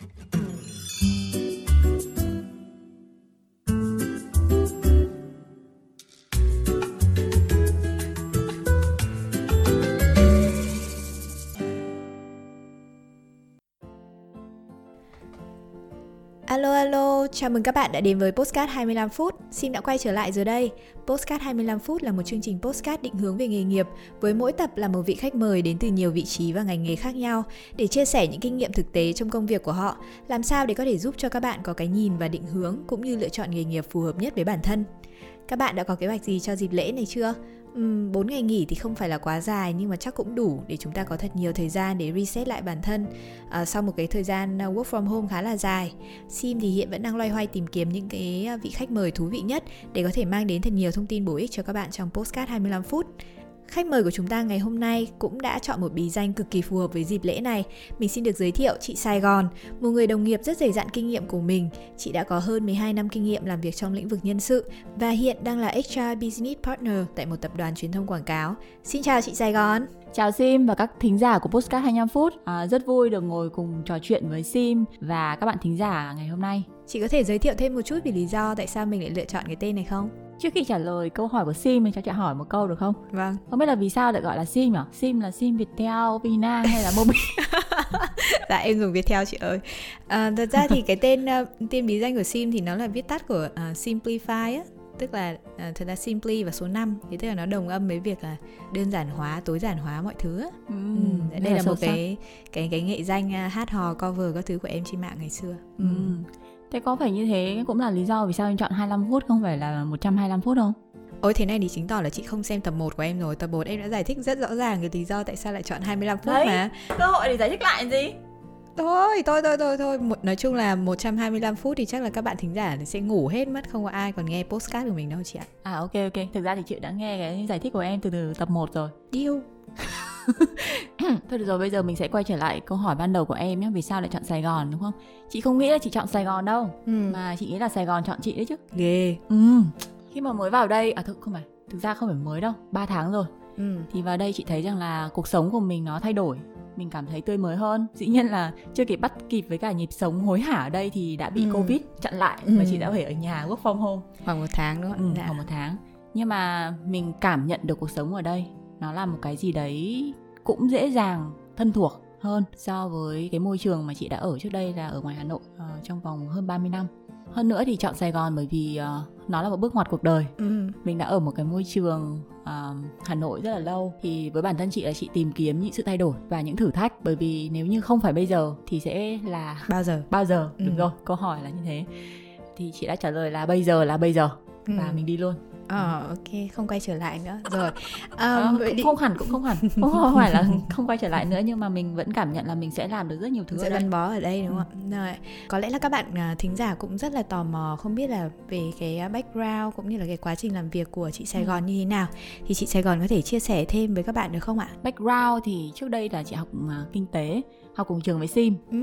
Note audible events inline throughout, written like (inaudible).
Mm-hmm. Alo alo, chào mừng các bạn đã đến với Postcard 25 phút. Xin đã quay trở lại rồi đây. Postcard 25 phút là một chương trình postcard định hướng về nghề nghiệp với mỗi tập là một vị khách mời đến từ nhiều vị trí và ngành nghề khác nhau để chia sẻ những kinh nghiệm thực tế trong công việc của họ, làm sao để có thể giúp cho các bạn có cái nhìn và định hướng cũng như lựa chọn nghề nghiệp phù hợp nhất với bản thân. Các bạn đã có kế hoạch gì cho dịp lễ này chưa? Uhm, 4 ngày nghỉ thì không phải là quá dài nhưng mà chắc cũng đủ để chúng ta có thật nhiều thời gian để reset lại bản thân à, sau một cái thời gian à, work from home khá là dài. Sim thì hiện vẫn đang loay hoay tìm kiếm những cái à, vị khách mời thú vị nhất để có thể mang đến thật nhiều thông tin bổ ích cho các bạn trong postcard 25 phút. Khách mời của chúng ta ngày hôm nay cũng đã chọn một bí danh cực kỳ phù hợp với dịp lễ này. Mình xin được giới thiệu chị Sài Gòn, một người đồng nghiệp rất dày dặn kinh nghiệm của mình. Chị đã có hơn 12 năm kinh nghiệm làm việc trong lĩnh vực nhân sự và hiện đang là HR Business Partner tại một tập đoàn truyền thông quảng cáo. Xin chào chị Sài Gòn. Chào Sim và các thính giả của Postcard 25 phút. À, rất vui được ngồi cùng trò chuyện với Sim và các bạn thính giả ngày hôm nay. Chị có thể giới thiệu thêm một chút về lý do tại sao mình lại lựa chọn cái tên này không? Trước khi trả lời câu hỏi của Sim mình cho chị hỏi một câu được không? Vâng. Không biết là vì sao lại gọi là Sim nhỉ? Sim là Sim Viettel, Vina hay là Mobi? (laughs) dạ em dùng Viettel chị ơi. À, thật ra thì cái tên uh, tên bí danh của Sim thì nó là viết tắt của uh, Simplify á, tức là uh, thật ra simply và số 5 thì tức là nó đồng âm với việc là đơn giản hóa tối giản hóa mọi thứ Ừ, ừ, đây là, một cái cái cái nghệ danh uh, hát hò cover các thứ của em trên mạng ngày xưa Ừ. Thế có phải như thế cũng là lý do vì sao em chọn 25 phút không phải là 125 phút không? Ôi thế này thì chứng tỏ là chị không xem tập 1 của em rồi Tập 1 em đã giải thích rất rõ ràng cái lý do tại sao lại chọn 25 phút Đấy. mà Cơ hội để giải thích lại gì? Thôi, thôi, thôi, thôi, thôi một, Nói chung là 125 phút thì chắc là các bạn thính giả sẽ ngủ hết mất Không có ai còn nghe postcard của mình đâu chị ạ À ok ok, thực ra thì chị đã nghe cái giải thích của em từ từ tập 1 rồi. Điêu (laughs) Thôi được rồi, bây giờ mình sẽ quay trở lại câu hỏi ban đầu của em nhé, vì sao lại chọn Sài Gòn đúng không? Chị không nghĩ là chị chọn Sài Gòn đâu, ừ. mà chị nghĩ là Sài Gòn chọn chị đấy chứ. Ghê Ừ. Khi mà mới vào đây, à thực không phải, thực ra không phải mới đâu, 3 tháng rồi. ừ. Thì vào đây chị thấy rằng là cuộc sống của mình nó thay đổi mình cảm thấy tươi mới hơn dĩ nhiên là chưa kịp bắt kịp với cả nhịp sống hối hả ở đây thì đã bị Ừ. covid chặn lại Ừ. và chị đã phải ở nhà work from home Khoảng một tháng đúng ừ, không ạ? Dạ. khoảng một tháng nhưng mà mình cảm nhận được cuộc sống ở đây nó là một cái gì đấy cũng dễ dàng thân thuộc hơn so với cái môi trường mà chị đã ở trước đây là ở ngoài Hà Nội ờ, trong vòng hơn 30 năm hơn nữa thì chọn Sài Gòn bởi vì ờ, nó là một bước ngoặt cuộc đời Ừ. mình đã ở một cái môi trường à, Hà Nội rất là lâu thì với bản thân chị là chị tìm kiếm những sự thay đổi và những thử thách bởi vì nếu như không phải bây giờ thì sẽ là Bao giờ? bao giờ Ừ. đúng rồi câu hỏi là như thế thì chị đã trả lời là bây giờ là bây giờ Ừ. và mình đi luôn Ờ ok, không quay trở lại nữa. Rồi. Ờ, Um, vậy cũng đi không hẳn cũng không hẳn (laughs) không phải là không quay trở lại nữa nhưng mà mình vẫn cảm nhận là mình sẽ làm được rất nhiều thứ sẽ gắn bó ở đây đúng Ừ. không ạ? Rồi. Có lẽ là các bạn à, thính giả cũng rất là tò mò không biết là về cái à, background cũng như là cái quá trình làm việc của chị Sài Ừ. Gòn như thế nào. Thì chị Sài Gòn có thể chia sẻ thêm với các bạn được không ạ? background thì trước đây là chị học à, kinh tế học cùng trường với sim. Ừ,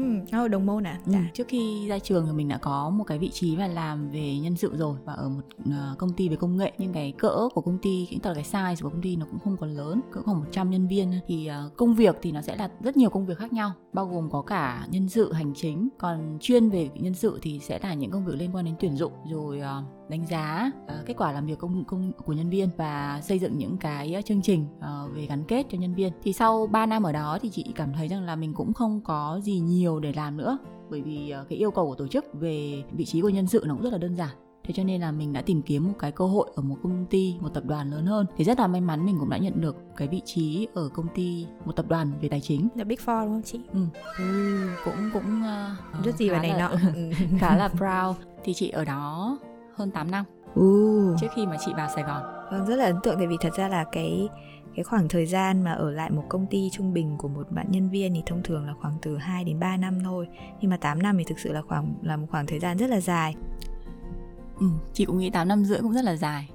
oh, đồng môn à? Ừ, trước khi ra trường thì mình đã có một cái vị trí và làm về nhân sự rồi và ở một ờ, công ty về công nghệ. Nhưng cái cỡ của công ty cái tức là cái size của công ty nó cũng không còn lớn cỡ khoảng 100 nhân viên. Thì ờ, công việc thì nó sẽ là rất nhiều công việc khác nhau bao gồm có cả nhân sự hành chính. Còn chuyên về nhân sự thì sẽ là những công việc liên quan đến tuyển dụng rồi ờ, đánh giá ờ, kết quả làm việc công, công của nhân viên và xây dựng những cái ờ, chương trình ờ, về gắn kết cho nhân viên thì sau 3 năm ở đó thì chị cảm thấy rằng là mình cũng không có gì nhiều để làm nữa bởi vì ờ, cái yêu cầu của tổ chức về vị trí của nhân sự nó cũng rất là đơn giản thế cho nên là mình đã tìm kiếm một cái cơ hội ở một công ty một tập đoàn lớn hơn thì rất là may mắn mình cũng đã nhận được cái vị trí ở công ty một tập đoàn về tài chính Là Big Four đúng không chị? ừ. cũng cũng ờ, Rất gì vào này nọ. Ừ. (laughs) khá là (laughs) proud thì chị ở đó hơn 8 năm Ừ. trước khi mà chị vào Sài Gòn Vâng, rất là ấn tượng tại vì thật ra là cái cái khoảng thời gian mà ở lại một công ty trung bình của một bạn nhân viên thì thông thường là khoảng từ 2 đến 3 năm thôi. Nhưng mà 8 năm thì thực sự là khoảng là một khoảng thời gian rất là dài. Ừ, chị cũng nghĩ 8 năm rưỡi cũng rất là dài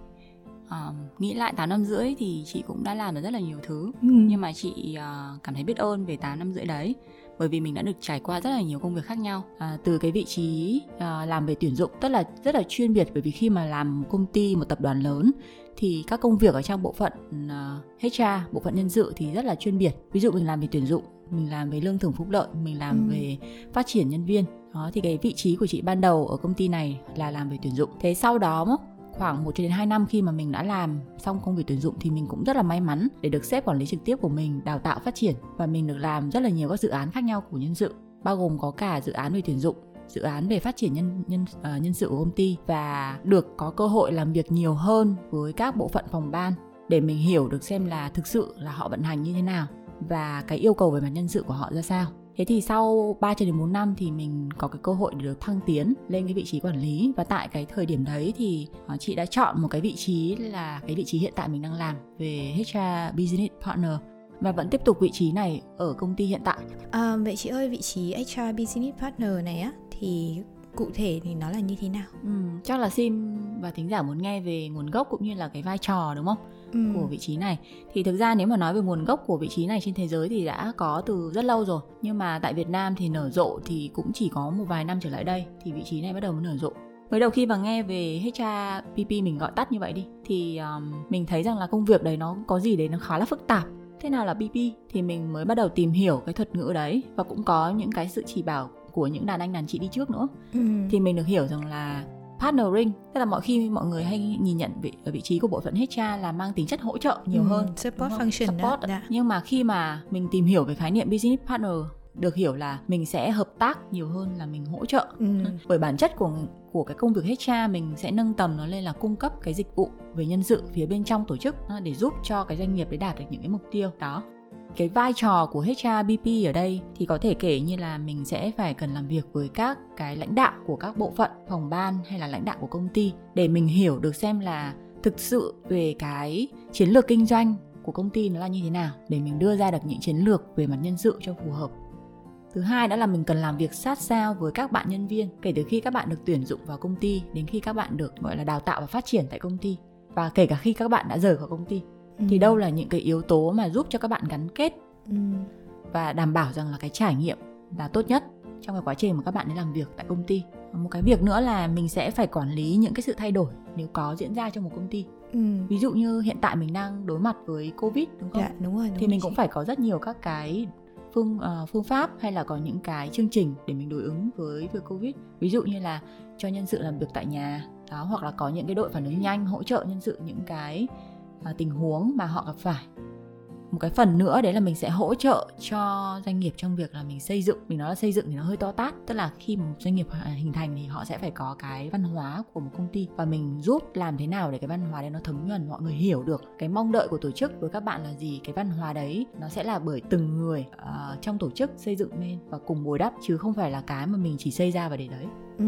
Ờ, Nghĩ lại 8 năm rưỡi thì chị cũng đã làm được rất là nhiều thứ Nhưng mà chị ờ, cảm thấy biết ơn về 8 năm rưỡi đấy Bởi vì mình đã được trải qua rất là nhiều công việc khác nhau. À, Từ cái vị trí ờ, làm về tuyển dụng Tức là rất là chuyên biệt. Bởi vì khi mà làm một công ty, một tập đoàn lớn Thì các công việc ở trong bộ phận ờ, HR, bộ phận nhân sự thì rất là chuyên biệt. Ví dụ mình làm về tuyển dụng mình làm về lương thưởng phúc lợi mình làm ừ. về phát triển nhân viên. Đó thì cái vị trí của chị ban đầu ở công ty này là làm về tuyển dụng. Thế sau đó khoảng 1 đến 2 năm khi mà mình đã làm xong công việc tuyển dụng thì mình cũng rất là may mắn để được sếp quản lý trực tiếp của mình đào tạo phát triển và mình được làm rất là nhiều các dự án khác nhau của nhân sự bao gồm có cả dự án về tuyển dụng dự án về phát triển nhân nhân uh, nhân sự của công ty và được có cơ hội làm việc nhiều hơn với các bộ phận phòng ban để mình hiểu được xem là thực sự là họ vận hành như thế nào và cái yêu cầu về mặt nhân sự của họ ra sao. Thế thì sau 3 cho đến 4 năm thì mình có cái cơ hội để được thăng tiến lên cái vị trí quản lý và tại cái thời điểm đấy thì ờ, chị đã chọn một cái vị trí là cái vị trí hiện tại mình đang làm về HR Business Partner và vẫn tiếp tục vị trí này ở công ty hiện tại. À, vậy chị ơi vị trí HR Business Partner này á thì cụ thể thì nó là như thế nào? Ừ, chắc là Sim và thính giả muốn nghe về nguồn gốc cũng như là cái vai trò đúng không? Ừ. của vị trí này thì thực ra nếu mà nói về nguồn gốc của vị trí này trên thế giới thì đã có từ rất lâu rồi nhưng mà tại Việt Nam thì nở rộ thì cũng chỉ có một vài năm trở lại đây thì vị trí này bắt đầu mới nở rộ mới đầu khi mà nghe về HRPP mình gọi tắt như vậy đi thì um, mình thấy rằng là công việc đấy nó có gì đấy nó khá là phức tạp thế nào là PP thì mình mới bắt đầu tìm hiểu cái thuật ngữ đấy và cũng có những cái sự chỉ bảo của những đàn anh đàn chị đi trước nữa. Ừ. thì mình được hiểu rằng là partnering tức là mọi khi mọi người hay nhìn nhận vị ở vị trí của bộ phận HR là mang tính chất hỗ trợ nhiều ừ, hơn. support function support. đó. nhưng mà khi mà mình tìm hiểu về khái niệm business partner được hiểu là mình sẽ hợp tác nhiều hơn là mình hỗ trợ. Ừ. bởi bản chất của của cái công việc HR mình sẽ nâng tầm nó lên là cung cấp cái dịch vụ về nhân sự phía bên trong tổ chức để giúp cho cái doanh nghiệp để đạt được những cái mục tiêu. Đó cái vai trò của HRBP ở đây thì có thể kể như là mình sẽ phải cần làm việc với các cái lãnh đạo của các bộ phận, phòng ban hay là lãnh đạo của công ty để mình hiểu được xem là thực sự về cái chiến lược kinh doanh của công ty nó là như thế nào để mình đưa ra được những chiến lược về mặt nhân sự cho phù hợp. Thứ hai đó là mình cần làm việc sát sao với các bạn nhân viên kể từ khi các bạn được tuyển dụng vào công ty đến khi các bạn được, gọi là, đào tạo và phát triển tại công ty và kể cả khi các bạn đã rời khỏi công ty ừ. thì đâu là những cái yếu tố mà giúp cho các bạn gắn kết ừ. và đảm bảo rằng là cái trải nghiệm là tốt nhất trong cái quá trình mà các bạn đi làm việc tại công ty một cái việc nữa là mình sẽ phải quản lý những cái sự thay đổi nếu có diễn ra trong một công ty ừ. ví dụ như hiện tại mình đang đối mặt với covid đúng không dạ, đúng rồi đúng thì mình cũng phải có rất nhiều các cái phương uh, phương pháp hay là có những cái chương trình để mình đối ứng với việc covid ví dụ như là cho nhân sự làm việc tại nhà đó hoặc là có những cái đội phản ứng nhanh hỗ trợ nhân sự những cái uh, tình huống mà họ gặp phải một cái phần nữa đấy là mình sẽ hỗ trợ cho doanh nghiệp trong việc là mình xây dựng mình nói là xây dựng thì nó hơi to tát tức là khi một doanh nghiệp hình thành thì họ sẽ phải có cái văn hóa của một công ty và mình giúp làm thế nào để cái văn hóa đấy nó thấm nhuần mọi người hiểu được cái mong đợi của tổ chức với các bạn là gì cái văn hóa đấy nó sẽ là bởi từng người uh, trong tổ chức xây dựng nên và cùng bồi đắp chứ không phải là cái mà mình chỉ xây ra và để đấy ừ.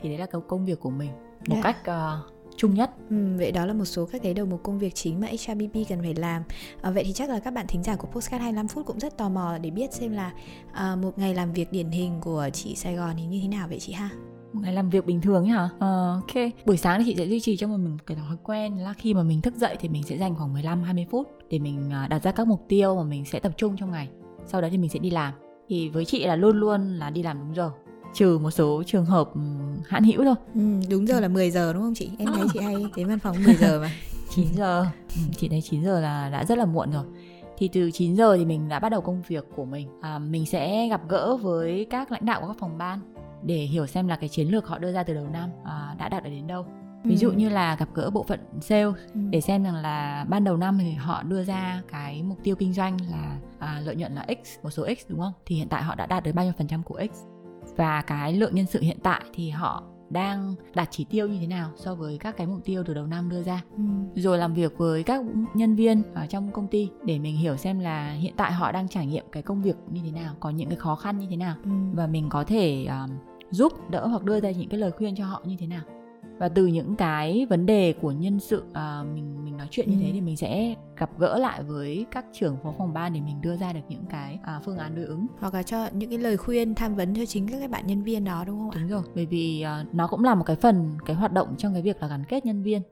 thì đấy là công việc của mình một yeah. cách uh, chung nhất. Ừ, vậy đó là một số các cái đầu mục công việc chính mà HRBP cần phải làm. À, vậy thì chắc là các bạn thính giả của Postcard 25 phút cũng rất tò mò để biết xem là à, một ngày làm việc điển hình của chị Sài Gòn thì như thế nào vậy chị ha? một ngày làm việc bình thường hả? Uh, ok. Buổi sáng thì chị sẽ duy trì cho mình một cái thói quen là khi mà mình thức dậy thì mình sẽ dành khoảng 15 20 phút để mình đặt ra các mục tiêu mà mình sẽ tập trung trong ngày. Sau đó thì mình sẽ đi làm. Thì với chị là luôn luôn là đi làm đúng giờ trừ một số trường hợp ừ, hãn hữu thôi. Ừ, đúng giờ là 10 giờ đúng không chị? Em thấy chị hay (laughs) đến văn phòng 10 giờ mà. 9 giờ. Ừ, chị thấy 9 giờ là đã rất là muộn rồi. Thì từ 9 giờ thì mình đã bắt đầu công việc của mình. À, mình sẽ gặp gỡ với các lãnh đạo của các phòng ban để hiểu xem là cái chiến lược họ đưa ra từ đầu năm à, đã đạt được đến đâu. Ví dụ ừ. như là gặp gỡ bộ phận sale ừ. để xem rằng là ban đầu năm thì họ đưa ra cái mục tiêu kinh doanh là à, lợi nhuận là x một số x đúng không? Thì hiện tại họ đã đạt được bao nhiêu phần trăm của x và cái lượng nhân sự hiện tại thì họ đang đạt chỉ tiêu như thế nào so với các cái mục tiêu từ đầu năm đưa ra ừ. rồi làm việc với các nhân viên ở trong công ty để mình hiểu xem là hiện tại họ đang trải nghiệm cái công việc như thế nào có những cái khó khăn như thế nào ừ. và mình có thể um, giúp đỡ hoặc đưa ra những cái lời khuyên cho họ như thế nào và từ những cái vấn đề của nhân sự uh, mình mình nói chuyện như ừ. thế thì mình sẽ gặp gỡ lại với các trưởng phó phòng ban để mình đưa ra được những cái uh, phương án đối ứng hoặc là cho những cái lời khuyên tham vấn cho chính các cái bạn nhân viên đó đúng không ạ? Đúng rồi, bởi vì uh, nó cũng là một cái phần cái hoạt động trong cái việc là gắn kết nhân viên.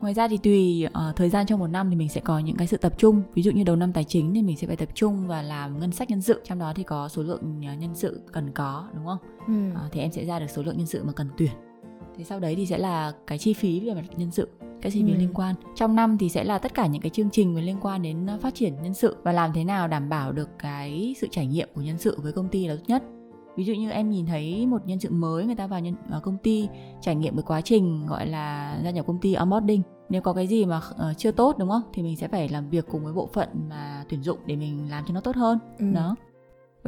Ngoài ra thì tùy uh, thời gian trong một năm thì mình sẽ có những cái sự tập trung Ví dụ như đầu năm tài chính thì mình sẽ phải tập trung và làm ngân sách nhân sự Trong đó thì có số lượng nhân sự cần có đúng không? Ừ. Uh, thì em sẽ ra được số lượng nhân sự mà cần tuyển thế sau đấy thì sẽ là cái chi phí về mặt nhân sự các chi phí ừ. liên quan. Trong năm thì sẽ là tất cả những cái chương trình liên quan đến ờ, phát triển nhân sự và làm thế nào đảm bảo được cái sự trải nghiệm của nhân sự với công ty là tốt nhất. Ví dụ như em nhìn thấy một nhân sự mới người ta vào nhân vào công ty trải nghiệm cái quá trình gọi là gia nhập công ty onboarding. Nếu có cái gì mà uh, chưa tốt đúng không? Thì mình sẽ phải làm việc cùng với bộ phận mà tuyển dụng để mình làm cho nó tốt hơn. Ừ. đó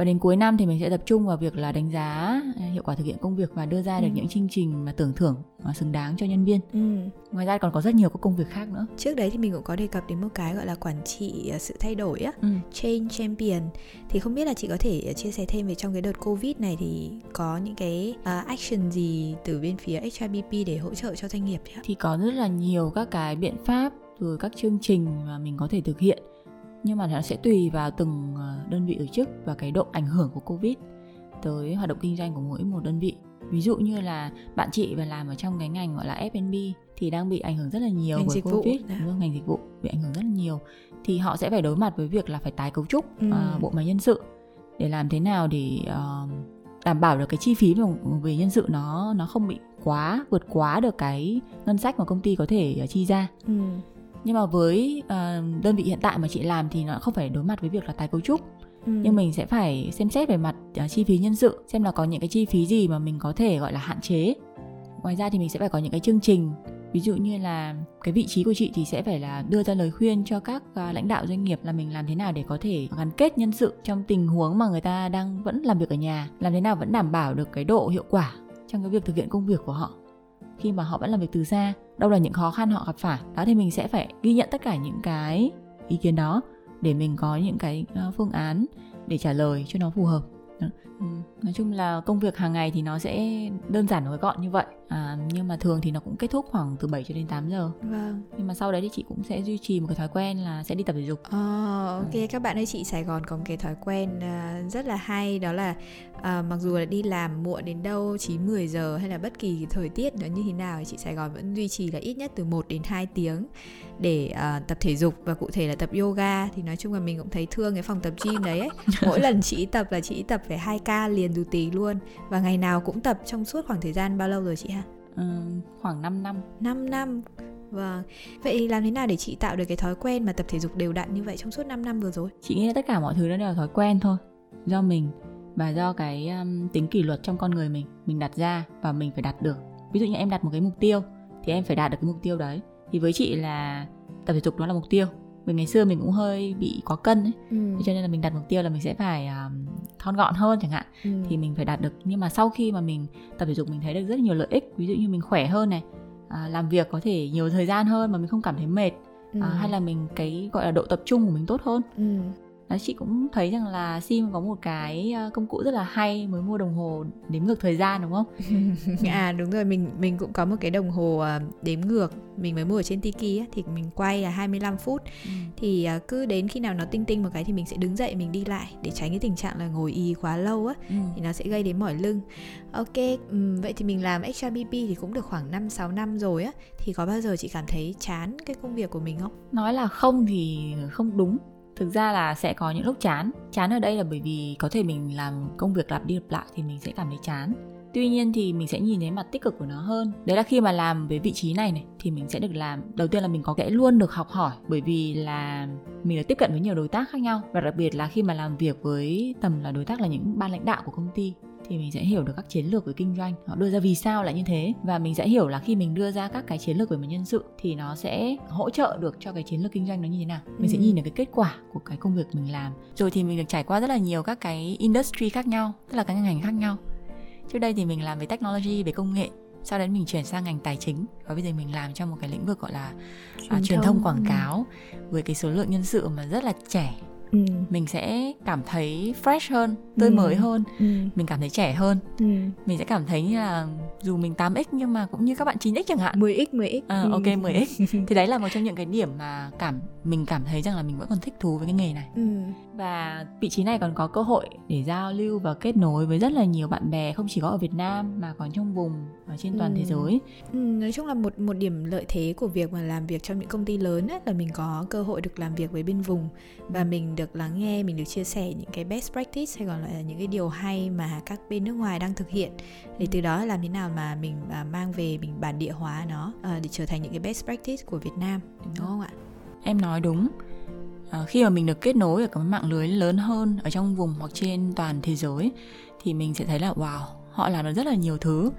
và đến cuối năm thì mình sẽ tập trung vào việc là đánh giá à, hiệu quả thực hiện công việc và đưa ra được ừ. những chương trình mà tưởng thưởng mà xứng đáng cho nhân viên ừ. ngoài ra còn có rất nhiều các công việc khác nữa trước đấy thì mình cũng có đề cập đến một cái gọi là quản trị à, sự thay đổi á ừ. change champion thì không biết là chị có thể à, chia sẻ thêm về trong cái đợt covid này thì có những cái uh, action gì từ bên phía HRBP để hỗ trợ cho doanh nghiệp thì có rất là nhiều các cái biện pháp rồi các chương trình mà mình có thể thực hiện nhưng mà nó sẽ tùy vào từng ờ, đơn vị tổ chức và cái độ ảnh hưởng của covid tới hoạt động kinh doanh của mỗi một đơn vị. Ví dụ như là bạn chị và làm ở trong cái ngành gọi là F&B thì đang bị ảnh hưởng rất là nhiều ngành bởi covid. đúng không? ngành dịch vụ bị ảnh hưởng rất là nhiều. Thì họ sẽ phải đối mặt với việc là phải tái cấu trúc ừ. uh, bộ máy nhân sự để làm thế nào để uh, đảm bảo được cái chi phí về nhân sự nó nó không bị quá vượt quá được cái ngân sách mà công ty có thể chi ra. Ừ nhưng mà với uh, đơn vị hiện tại mà chị làm thì nó không phải đối mặt với việc là tái cấu trúc. Ừ. nhưng mình sẽ phải xem xét về mặt uh, chi phí nhân sự xem là có những cái chi phí gì mà mình có thể gọi là hạn chế. Ngoài ra thì mình sẽ phải có những cái chương trình. Ví dụ như là cái vị trí của chị thì sẽ phải là đưa ra lời khuyên cho các uh, lãnh đạo doanh nghiệp là mình làm thế nào để có thể gắn kết nhân sự trong tình huống mà người ta đang vẫn làm việc ở nhà làm thế nào vẫn đảm bảo được cái độ hiệu quả trong cái việc thực hiện công việc của họ khi mà họ vẫn làm việc từ xa. Đâu là những khó khăn họ gặp phải, đó thì mình sẽ phải ghi nhận tất cả những cái ý kiến đó để mình có những cái ờ, phương án để trả lời cho nó phù hợp. Nói chung là công việc hàng ngày thì nó sẽ đơn giản và gọn như vậy à, nhưng mà thường thì nó cũng kết thúc khoảng từ 7 cho đến 8 giờ. Vâng. Nhưng mà sau đấy thì chị cũng sẽ duy trì một cái thói quen là sẽ đi tập thể dục. Oh, ok ừ. các bạn ơi chị Sài Gòn có một cái thói quen uh, rất là hay đó là uh, mặc dù là đi làm muộn đến đâu 9 10 giờ hay là bất kỳ thời tiết nó như thế nào thì chị Sài Gòn vẫn duy trì là ít nhất từ 1 đến 2 tiếng để uh, tập thể dục và cụ thể là tập yoga. Thì nói chung là mình cũng thấy thương cái phòng tập gym đấy ấy. (laughs) mỗi lần chị tập là chị tập phải hai ca liền dù tí luôn và ngày nào cũng tập trong suốt khoảng thời gian bao lâu rồi chị ha ừ, khoảng 5 năm 5 năm Vâng. Vậy làm thế nào để chị tạo được cái thói quen mà tập thể dục đều đặn như vậy trong suốt 5 năm vừa rồi? Chị nghĩ là tất cả mọi thứ nó đều là thói quen thôi. Do mình và do cái um, tính kỷ luật trong con người mình mình đặt ra và mình phải đạt được. Ví dụ như em đặt một cái mục tiêu thì em phải đạt được cái mục tiêu đấy. Thì với chị là tập thể dục nó là mục tiêu vì ngày xưa mình cũng hơi bị có cân ấy ừ. cho nên là mình đặt mục tiêu là mình sẽ phải um, thon gọn hơn chẳng hạn ừ. thì mình phải đạt được nhưng mà sau khi mà mình tập thể dục mình thấy được rất nhiều lợi ích ví dụ như mình khỏe hơn này à, làm việc có thể nhiều thời gian hơn mà mình không cảm thấy mệt ừ. à, hay là mình cái gọi là độ tập trung của mình tốt hơn ừ. Chị cũng thấy rằng là Sim có một cái ờ, công cụ rất là hay mới mua đồng hồ đếm ngược thời gian đúng không? (laughs) à đúng rồi mình mình cũng có một cái đồng hồ ờ, đếm ngược mình mới mua ở trên Tiki á, thì mình quay là 25 phút ừ. thì ờ, cứ đến khi nào nó tinh tinh một cái thì mình sẽ đứng dậy mình đi lại để tránh cái tình trạng là ngồi y quá lâu á ừ. thì nó sẽ gây đến mỏi lưng. Ok, um, vậy thì mình làm HRBP thì cũng được khoảng 5 6 năm rồi á thì có bao giờ chị cảm thấy chán cái công việc của mình không? Nói là không thì không đúng thực ra là sẽ có những lúc chán. Chán ở đây là bởi vì có thể mình làm công việc lặp đi lặp lại thì mình sẽ cảm thấy chán. Tuy nhiên thì mình sẽ nhìn thấy mặt tích cực của nó hơn. Đấy là khi mà làm với vị trí này này, thì mình sẽ được làm. Đầu tiên là mình có thể luôn được học hỏi, bởi vì là mình được tiếp cận với nhiều đối tác khác nhau. Và đặc biệt là khi mà làm việc với tầm là đối tác là những ban lãnh đạo của công ty thì mình sẽ hiểu được các chiến lược về kinh doanh. Họ đưa ra vì sao lại như thế. Và mình sẽ hiểu là khi mình đưa ra các cái chiến lược về mặt nhân sự thì nó sẽ hỗ trợ được cho cái chiến lược kinh doanh nó như thế nào. Mình ừ. sẽ nhìn được cái kết quả của cái công việc mình làm. Rồi thì mình được trải qua rất là nhiều các cái industry khác nhau tức là các ngành khác nhau. Trước đây thì mình làm về technology về công nghệ sau đấy mình chuyển sang ngành tài chính. Và bây giờ mình làm trong một cái lĩnh vực gọi là truyền, à, truyền thông quảng cáo. Với cái số lượng nhân sự mà rất là trẻ ừ. mình sẽ cảm thấy fresh hơn tươi ừ. mới hơn ừ. mình cảm thấy trẻ hơn ừ. mình sẽ cảm thấy như là dù mình 8x nhưng mà cũng như các bạn 9x chẳng hạn 10x 10x à, ok 10x (laughs) thì đấy là một trong những cái điểm mà cảm mình cảm thấy rằng là mình vẫn còn thích thú với cái nghề này ừ. Và vị trí này còn có cơ hội để giao lưu và kết nối với rất là nhiều bạn bè không chỉ có ở Việt Nam mà còn trong vùng ở trên toàn ừ. thế giới. Ừ, nói chung là một một điểm lợi thế của việc mà làm việc trong những công ty lớn ấy, là mình có cơ hội được làm việc với bên vùng và mình được lắng nghe, mình được chia sẻ những cái best practice hay còn là những cái điều hay mà các bên nước ngoài đang thực hiện để từ đó làm thế nào mà mình à, mang về mình bản địa hóa nó à, để trở thành những cái best practice của Việt Nam đúng không ạ? Em nói đúng à, khi mà mình được kết nối ở cái mạng lưới lớn hơn ở trong vùng hoặc trên toàn thế giới thì mình sẽ thấy là wow họ làm được rất là nhiều thứ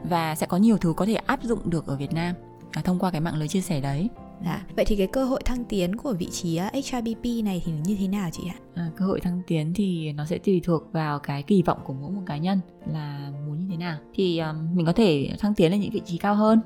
và sẽ có nhiều thứ có thể áp dụng được ở Việt Nam à, thông qua cái mạng lưới chia sẻ đấy Dạ. Vậy thì cái cơ hội thăng tiến của vị trí HRBP này thì như thế nào chị ạ? À, cơ hội thăng tiến thì nó sẽ tùy thuộc vào cái kỳ vọng của mỗi một cá nhân là muốn như thế nào. Thì um, mình có thể thăng tiến lên những vị trí cao hơn.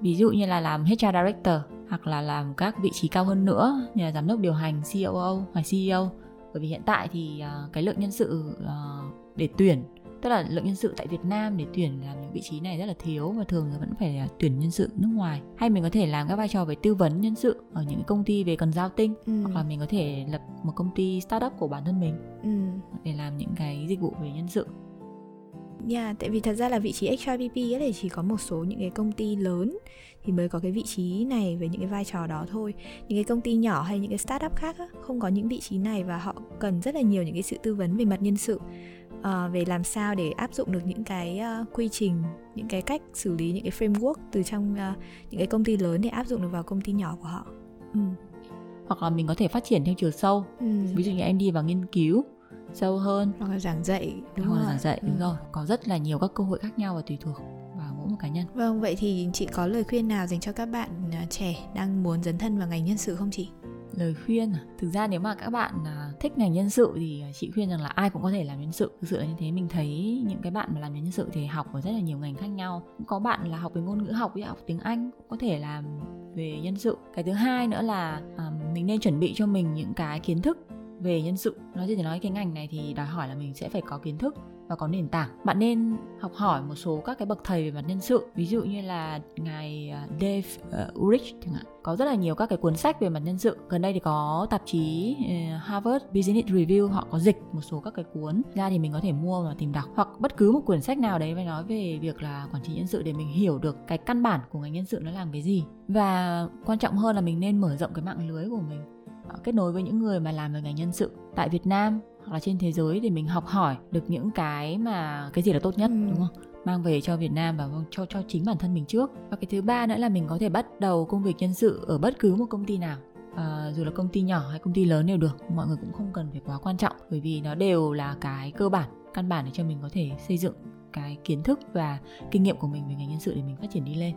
Ví dụ như là làm HR Director hoặc là làm các vị trí cao hơn nữa như là giám đốc điều hành COO hoặc CEO bởi vì hiện tại thì uh, cái lượng nhân sự uh, để tuyển tức là lượng nhân sự tại Việt Nam để tuyển làm những vị trí này rất là thiếu và thường là vẫn phải là tuyển nhân sự nước ngoài hay mình có thể làm các vai trò về tư vấn nhân sự ở những công ty về consulting ừ. hoặc là mình có thể lập một công ty startup của bản thân mình ừ. để làm những cái dịch vụ về nhân sự Yeah, tại vì thật ra là vị trí HRBP ấy thì chỉ có một số những cái công ty lớn thì mới có cái vị trí này với những cái vai trò đó thôi những cái công ty nhỏ hay những cái startup khác á, không có những vị trí này và họ cần rất là nhiều những cái sự tư vấn về mặt nhân sự uh, về làm sao để áp dụng được những cái uh, quy trình những cái cách xử lý những cái framework từ trong uh, những cái công ty lớn để áp dụng được vào công ty nhỏ của họ ừ. hoặc là mình có thể phát triển theo chiều sâu ừ. ví dụ như em đi vào nghiên cứu sâu hơn. Hoặc là giảng dạy đúng hoặc là giảng dạy đúng ừ. rồi. Có rất là nhiều các cơ hội khác nhau và tùy thuộc vào mỗi một cá nhân. Vâng vậy thì chị có lời khuyên nào dành cho các bạn à, trẻ đang muốn dấn thân vào ngành nhân sự không chị? Lời khuyên à? thực ra nếu mà các bạn à, thích ngành nhân sự thì chị khuyên rằng là ai cũng có thể làm nhân sự. Thực sự là như thế mình thấy những cái bạn mà làm nhân sự thì học ở rất là nhiều ngành khác nhau. Cũng có bạn là học về ngôn ngữ học học tiếng anh cũng có thể làm về nhân sự. Cái thứ hai nữa là um, mình nên chuẩn bị cho mình những cái kiến thức về nhân sự. Nói gì thì nói cái ngành này thì đòi hỏi là mình sẽ phải có kiến thức và có nền tảng. Bạn nên học hỏi một số các cái bậc thầy về mặt nhân sự. Ví dụ như là ngài à, Dave à, Ulrich chẳng hạn. Có rất là nhiều các cái cuốn sách về mặt nhân sự. Gần đây thì có tạp chí à, Harvard Business Review, họ có dịch một số các cái cuốn ra thì mình có thể mua và tìm đọc. Hoặc bất cứ một quyển sách nào đấy mà nói về việc là quản trị nhân sự để mình hiểu được cái căn bản của ngành nhân sự nó làm cái gì. Và quan trọng hơn là mình nên mở rộng cái mạng lưới của mình kết nối với những người mà làm về ngành nhân sự tại Việt Nam hoặc là trên thế giới để mình học hỏi được những cái mà cái gì là tốt nhất ừ. đúng không? Mang về cho Việt Nam và cho cho chính bản thân mình trước. Và cái thứ ba nữa là mình có thể bắt đầu công việc nhân sự ở bất cứ một công ty nào. À, dù là công ty nhỏ hay công ty lớn đều được mọi người cũng không cần phải quá quan trọng bởi vì nó đều là cái cơ bản căn bản để cho mình có thể xây dựng cái kiến thức và kinh nghiệm của mình về ngành nhân sự để mình phát triển đi lên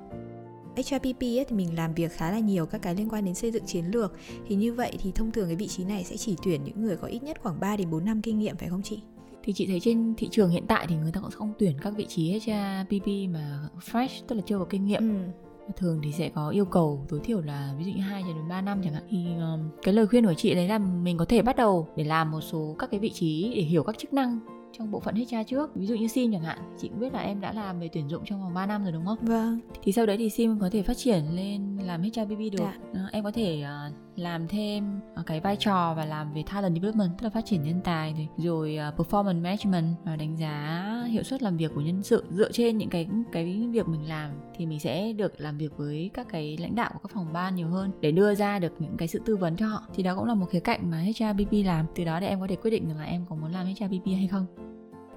HRPP ấy, thì mình làm việc khá là nhiều các cái liên quan đến xây dựng chiến lược thì như vậy thì thông thường cái vị trí này sẽ chỉ tuyển những người có ít nhất khoảng 3 đến 4 năm kinh nghiệm phải không chị? Thì chị thấy trên thị trường hiện tại thì người ta cũng không tuyển các vị trí HRPP mà fresh tức là chưa có kinh nghiệm. Ừ thường thì sẽ có yêu cầu tối thiểu là ví dụ như 2 đến 3 năm chẳng hạn thì um, cái lời khuyên của chị đấy là mình có thể bắt đầu để làm một số các cái vị trí để hiểu các chức năng trong bộ phận HR trước. Ví dụ như sim chẳng hạn chị cũng biết là em đã làm về tuyển dụng trong vòng 3 năm rồi đúng không? Vâng. Thì sau đấy thì sim có thể phát triển lên làm HRBP được. Dạ. à, em có thể uh, làm thêm uh, cái vai trò và làm về talent development tức là phát triển nhân tài rồi rồi uh, performance management và đánh giá hiệu suất làm việc của nhân sự. Dựa trên những cái cái việc mình làm thì mình sẽ được làm việc với các cái lãnh đạo của các phòng ban nhiều hơn để đưa ra được những cái sự tư vấn cho họ. Thì đó cũng là một khía cạnh mà HRBP làm. Từ đó để em có thể quyết định là em có muốn làm HRBP hay không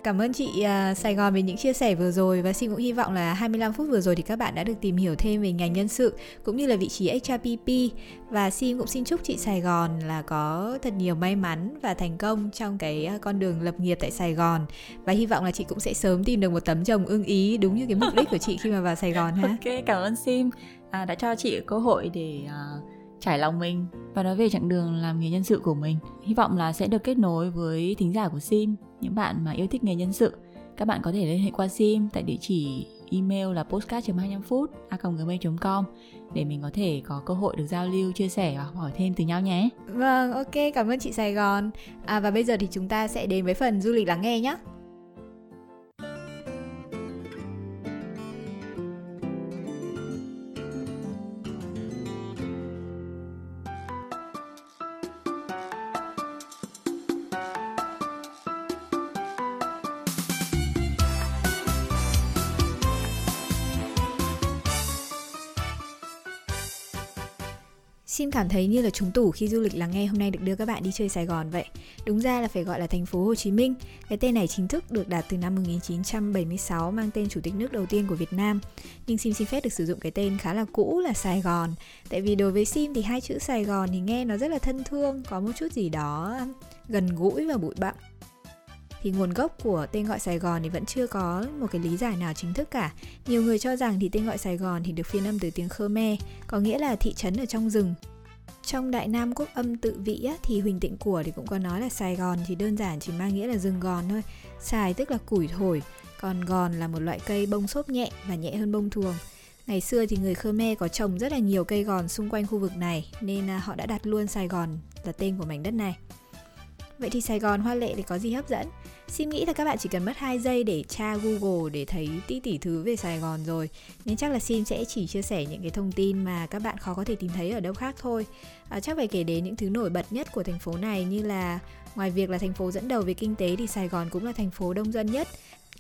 Cảm ơn chị uh, Sài Gòn về những chia sẻ vừa rồi. Và xin cũng hy vọng là 25 phút vừa rồi thì các bạn đã được tìm hiểu thêm về ngành nhân sự cũng như là vị trí HRPP và xin cũng xin chúc chị Sài Gòn là có thật nhiều may mắn và thành công trong cái à, con đường lập nghiệp tại Sài Gòn. Và hy vọng là chị cũng sẽ sớm tìm được một tấm chồng ưng ý đúng như cái mục đích của chị khi mà vào Sài Gòn ha. (laughs) Ok, cảm ơn Sim. À, đã cho chị cơ hội để uh, trải lòng mình và nói về chặng đường làm nghề nhân sự của mình. Hy vọng là sẽ được kết nối với thính giả của Sim, những bạn mà yêu thích nghề nhân sự. Các bạn có thể liên hệ qua Sim tại địa chỉ email là postcard.25 phút a.gmail.com để mình có thể có cơ hội được giao lưu, chia sẻ và hỏi thêm từ nhau nhé. Vâng, ok, cảm ơn chị Sài Gòn. À, và bây giờ thì chúng ta sẽ đến với phần du lịch lắng nghe nhé. Sim cảm thấy như là chúng tủ khi du lịch lắng nghe hôm nay được đưa các bạn đi chơi Sài Gòn vậy. Đúng ra là phải gọi là thành phố Hồ Chí Minh. Cái tên này chính thức được đặt từ năm 1976 mang tên chủ tịch nước đầu tiên của Việt Nam. Nhưng Sim xin phép được sử dụng cái tên khá là cũ là Sài Gòn. Tại vì đối với Sim thì hai chữ Sài Gòn thì nghe nó rất là thân thương, có một chút gì đó gần gũi và bụi bặm thì nguồn gốc của tên gọi Sài Gòn thì vẫn chưa có một cái lý giải nào chính thức cả. Nhiều người cho rằng thì tên gọi Sài Gòn thì được phiên âm từ tiếng Khmer, có nghĩa là thị trấn ở trong rừng. Trong Đại Nam Quốc âm tự vị á, thì Huỳnh Tịnh Của thì cũng có nói là Sài Gòn thì đơn giản chỉ mang nghĩa là rừng gòn thôi. Sài tức là củi thổi, còn gòn là một loại cây bông xốp nhẹ và nhẹ hơn bông thường. Ngày xưa thì người Khmer có trồng rất là nhiều cây gòn xung quanh khu vực này nên à, họ đã đặt luôn Sài Gòn là tên của mảnh đất này. Vậy thì Sài Gòn Hoa Lệ thì có gì hấp dẫn? Xin nghĩ là các bạn chỉ cần mất 2 giây để tra Google để thấy tí tỉ thứ về Sài Gòn rồi. Nên chắc là Sim sẽ chỉ chia sẻ những cái thông tin mà các bạn khó có thể tìm thấy ở đâu khác thôi. À, Chắc phải kể đến những thứ nổi bật nhất của thành phố này như là Ngoài việc là thành phố dẫn đầu về kinh tế thì Sài Gòn cũng là thành phố đông dân nhất.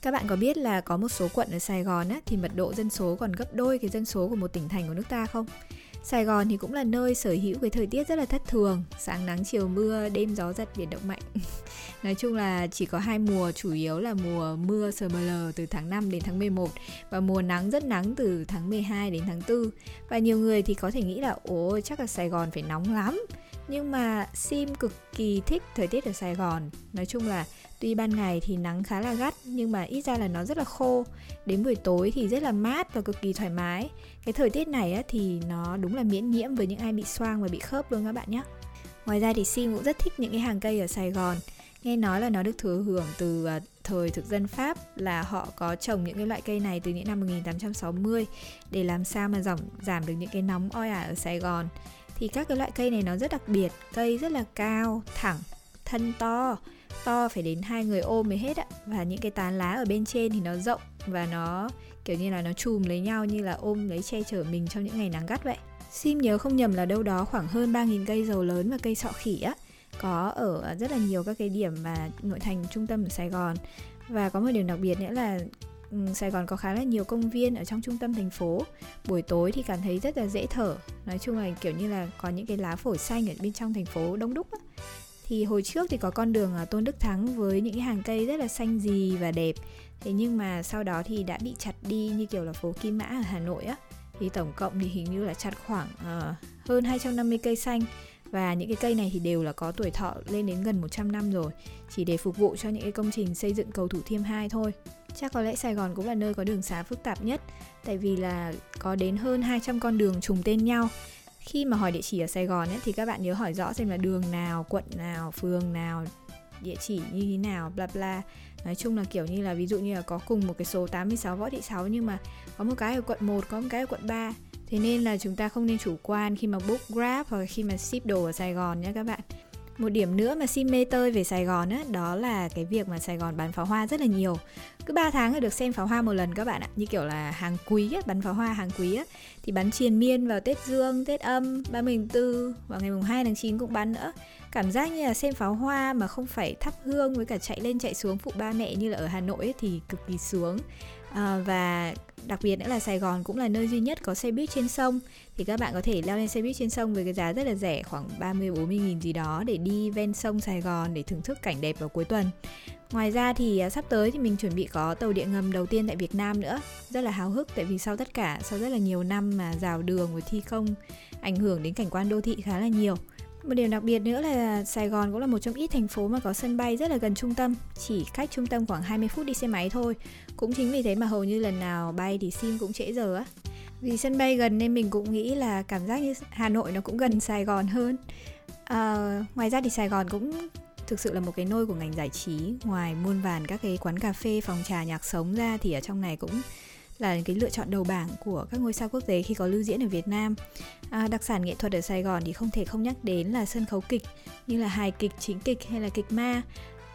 Các bạn có biết là có một số quận ở Sài Gòn á, thì mật độ dân số còn gấp đôi cái dân số của một tỉnh thành của nước ta không? Sài Gòn thì cũng là nơi sở hữu cái thời tiết rất là thất thường. Sáng nắng chiều mưa, đêm gió giật biển động mạnh. (laughs) Nói chung là chỉ có hai mùa chủ yếu là mùa mưa sờ mờ lờ từ tháng 5 đến tháng 11 Và mùa nắng rất nắng từ tháng 12 đến tháng 4 Và nhiều người thì có thể nghĩ là ồ chắc là Sài Gòn phải nóng lắm nhưng mà Sim cực kỳ thích thời tiết ở Sài Gòn. Nói chung là tuy ban ngày thì nắng khá là gắt Nhưng mà ít ra là nó rất là khô. Đến buổi tối thì rất là mát và cực kỳ thoải mái. Cái thời tiết này á, thì nó đúng là miễn nhiễm với những ai bị xoang và bị khớp luôn các bạn nhé. Ngoài ra thì Sim cũng rất thích những cái hàng cây ở Sài Gòn. Nghe nói là nó được thừa hưởng từ à, thời thực dân Pháp là họ có trồng những cái loại cây này từ những năm 1860 để làm sao mà giảm giảm được những cái nóng oi ả ở Sài Gòn thì các cái loại cây này nó rất đặc biệt, cây rất là cao, thẳng, thân to. To phải đến hai người ôm mới hết ạ và những cái tán lá ở bên trên thì nó rộng và nó, kiểu như là, nó chùm lấy nhau như là ôm lấy che chở mình trong những ngày nắng gắt vậy. Sim nhớ không nhầm là đâu đó khoảng hơn 3.000 cây dầu lớn và cây sọ khỉ á, có ở rất là nhiều các cái điểm mà nội thành trung tâm ở Sài Gòn. Và có một điểm đặc biệt nữa là Ừ, Sài Gòn có khá là nhiều công viên ở trong trung tâm thành phố. Buổi tối thì cảm thấy rất là dễ thở. Nói chung là kiểu như là có những cái lá phổi xanh ở bên trong thành phố đông đúc á. thì hồi trước thì có con đường ở Tôn Đức Thắng với những cái hàng cây rất là xanh gì và đẹp. Thế nhưng mà sau đó thì đã bị chặt đi như kiểu là phố Kim Mã ở Hà Nội á. Thì tổng cộng thì hình như là chặt khoảng uh, hơn 250 cây xanh. Và những cái cây này thì đều là có tuổi thọ lên đến gần 100 năm rồi. Chỉ để phục vụ cho những cái công trình xây dựng cầu Thủ Thiêm 2 thôi chắc có lẽ Sài Gòn cũng là nơi có đường xá phức tạp nhất tại vì là có đến hơn 200 con đường trùng tên nhau khi mà hỏi địa chỉ ở Sài Gòn ấy, thì các bạn nhớ hỏi rõ xem là đường nào, quận nào, phường nào, địa chỉ như thế nào, bla bla. Nói chung là kiểu như là ví dụ như là có cùng một cái số 86 Võ Thị Sáu nhưng mà có một cái ở quận 1, có một cái ở quận 3. Thế nên là chúng ta không nên chủ quan khi mà book Grab hoặc khi mà ship đồ ở Sài Gòn nhé các bạn. Một điểm nữa mà xin mê tơi về Sài Gòn á, đó là cái việc mà Sài Gòn bắn pháo hoa rất là nhiều. Cứ 3 tháng là được xem pháo hoa một lần các bạn ạ, như kiểu là hàng quý á, bắn pháo hoa hàng quý á. Thì bắn triền miên vào Tết Dương, Tết Âm, 30 tháng 4 và ngày mùng 2 tháng 9 cũng bắn nữa. Cảm giác như là xem pháo hoa mà không phải thắp hương với cả chạy lên chạy xuống phụ ba mẹ như là ở Hà Nội ấy, thì cực kỳ sướng. À, và đặc biệt nữa là Sài Gòn cũng là nơi duy nhất có xe buýt trên sông thì các bạn có thể leo lên xe buýt trên sông với cái giá rất là rẻ khoảng 30 40 nghìn gì đó để đi ven sông Sài Gòn để thưởng thức cảnh đẹp vào cuối tuần. Ngoài ra thì à, sắp tới thì mình chuẩn bị có tàu điện ngầm đầu tiên tại Việt Nam nữa. Rất là háo hức tại vì sau tất cả sau rất là nhiều năm mà rào đường và thi công ảnh hưởng đến cảnh quan đô thị khá là nhiều. Một điều đặc biệt nữa là Sài Gòn cũng là một trong ít thành phố mà có sân bay rất là gần trung tâm, chỉ cách trung tâm khoảng 20 phút đi xe máy thôi. Cũng chính vì thế mà hầu như lần nào bay thì sim cũng trễ giờ á. Vì sân bay gần nên mình cũng nghĩ là cảm giác như Hà Nội nó cũng gần Sài Gòn hơn. À, ngoài ra thì Sài Gòn cũng thực sự là một cái nôi của ngành giải trí ngoài muôn vàn các cái quán cà phê phòng trà nhạc sống ra thì ở trong này cũng là cái lựa chọn đầu bảng của các ngôi sao quốc tế khi có lưu diễn ở Việt Nam. À, đặc sản nghệ thuật ở Sài Gòn thì không thể không nhắc đến là sân khấu kịch như là hài kịch, chính kịch hay là kịch ma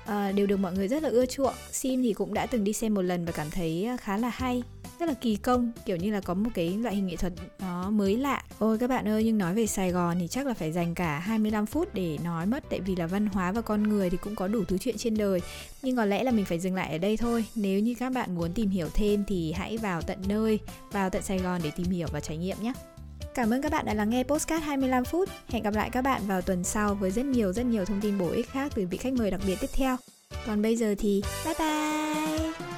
à, đều được mọi người rất là ưa chuộng. Sim thì cũng đã từng đi xem một lần và cảm thấy à, khá là hay rất là kỳ công, kiểu như là có một cái loại hình nghệ thuật nó mới lạ ôi các bạn ơi, nhưng nói về Sài Gòn thì chắc là phải dành cả 25 phút để nói mất, tại vì là văn hóa và con người thì cũng có đủ thứ chuyện trên đời nhưng có lẽ là mình phải dừng lại ở đây thôi nếu như các bạn muốn tìm hiểu thêm thì hãy vào tận nơi, vào tận Sài Gòn để tìm hiểu và trải nghiệm nhé Cảm ơn các bạn đã lắng nghe Postcard 25 phút. Hẹn gặp lại các bạn vào tuần sau với rất nhiều rất nhiều thông tin bổ ích khác từ vị khách mời đặc biệt tiếp theo. Còn bây giờ thì bye bye!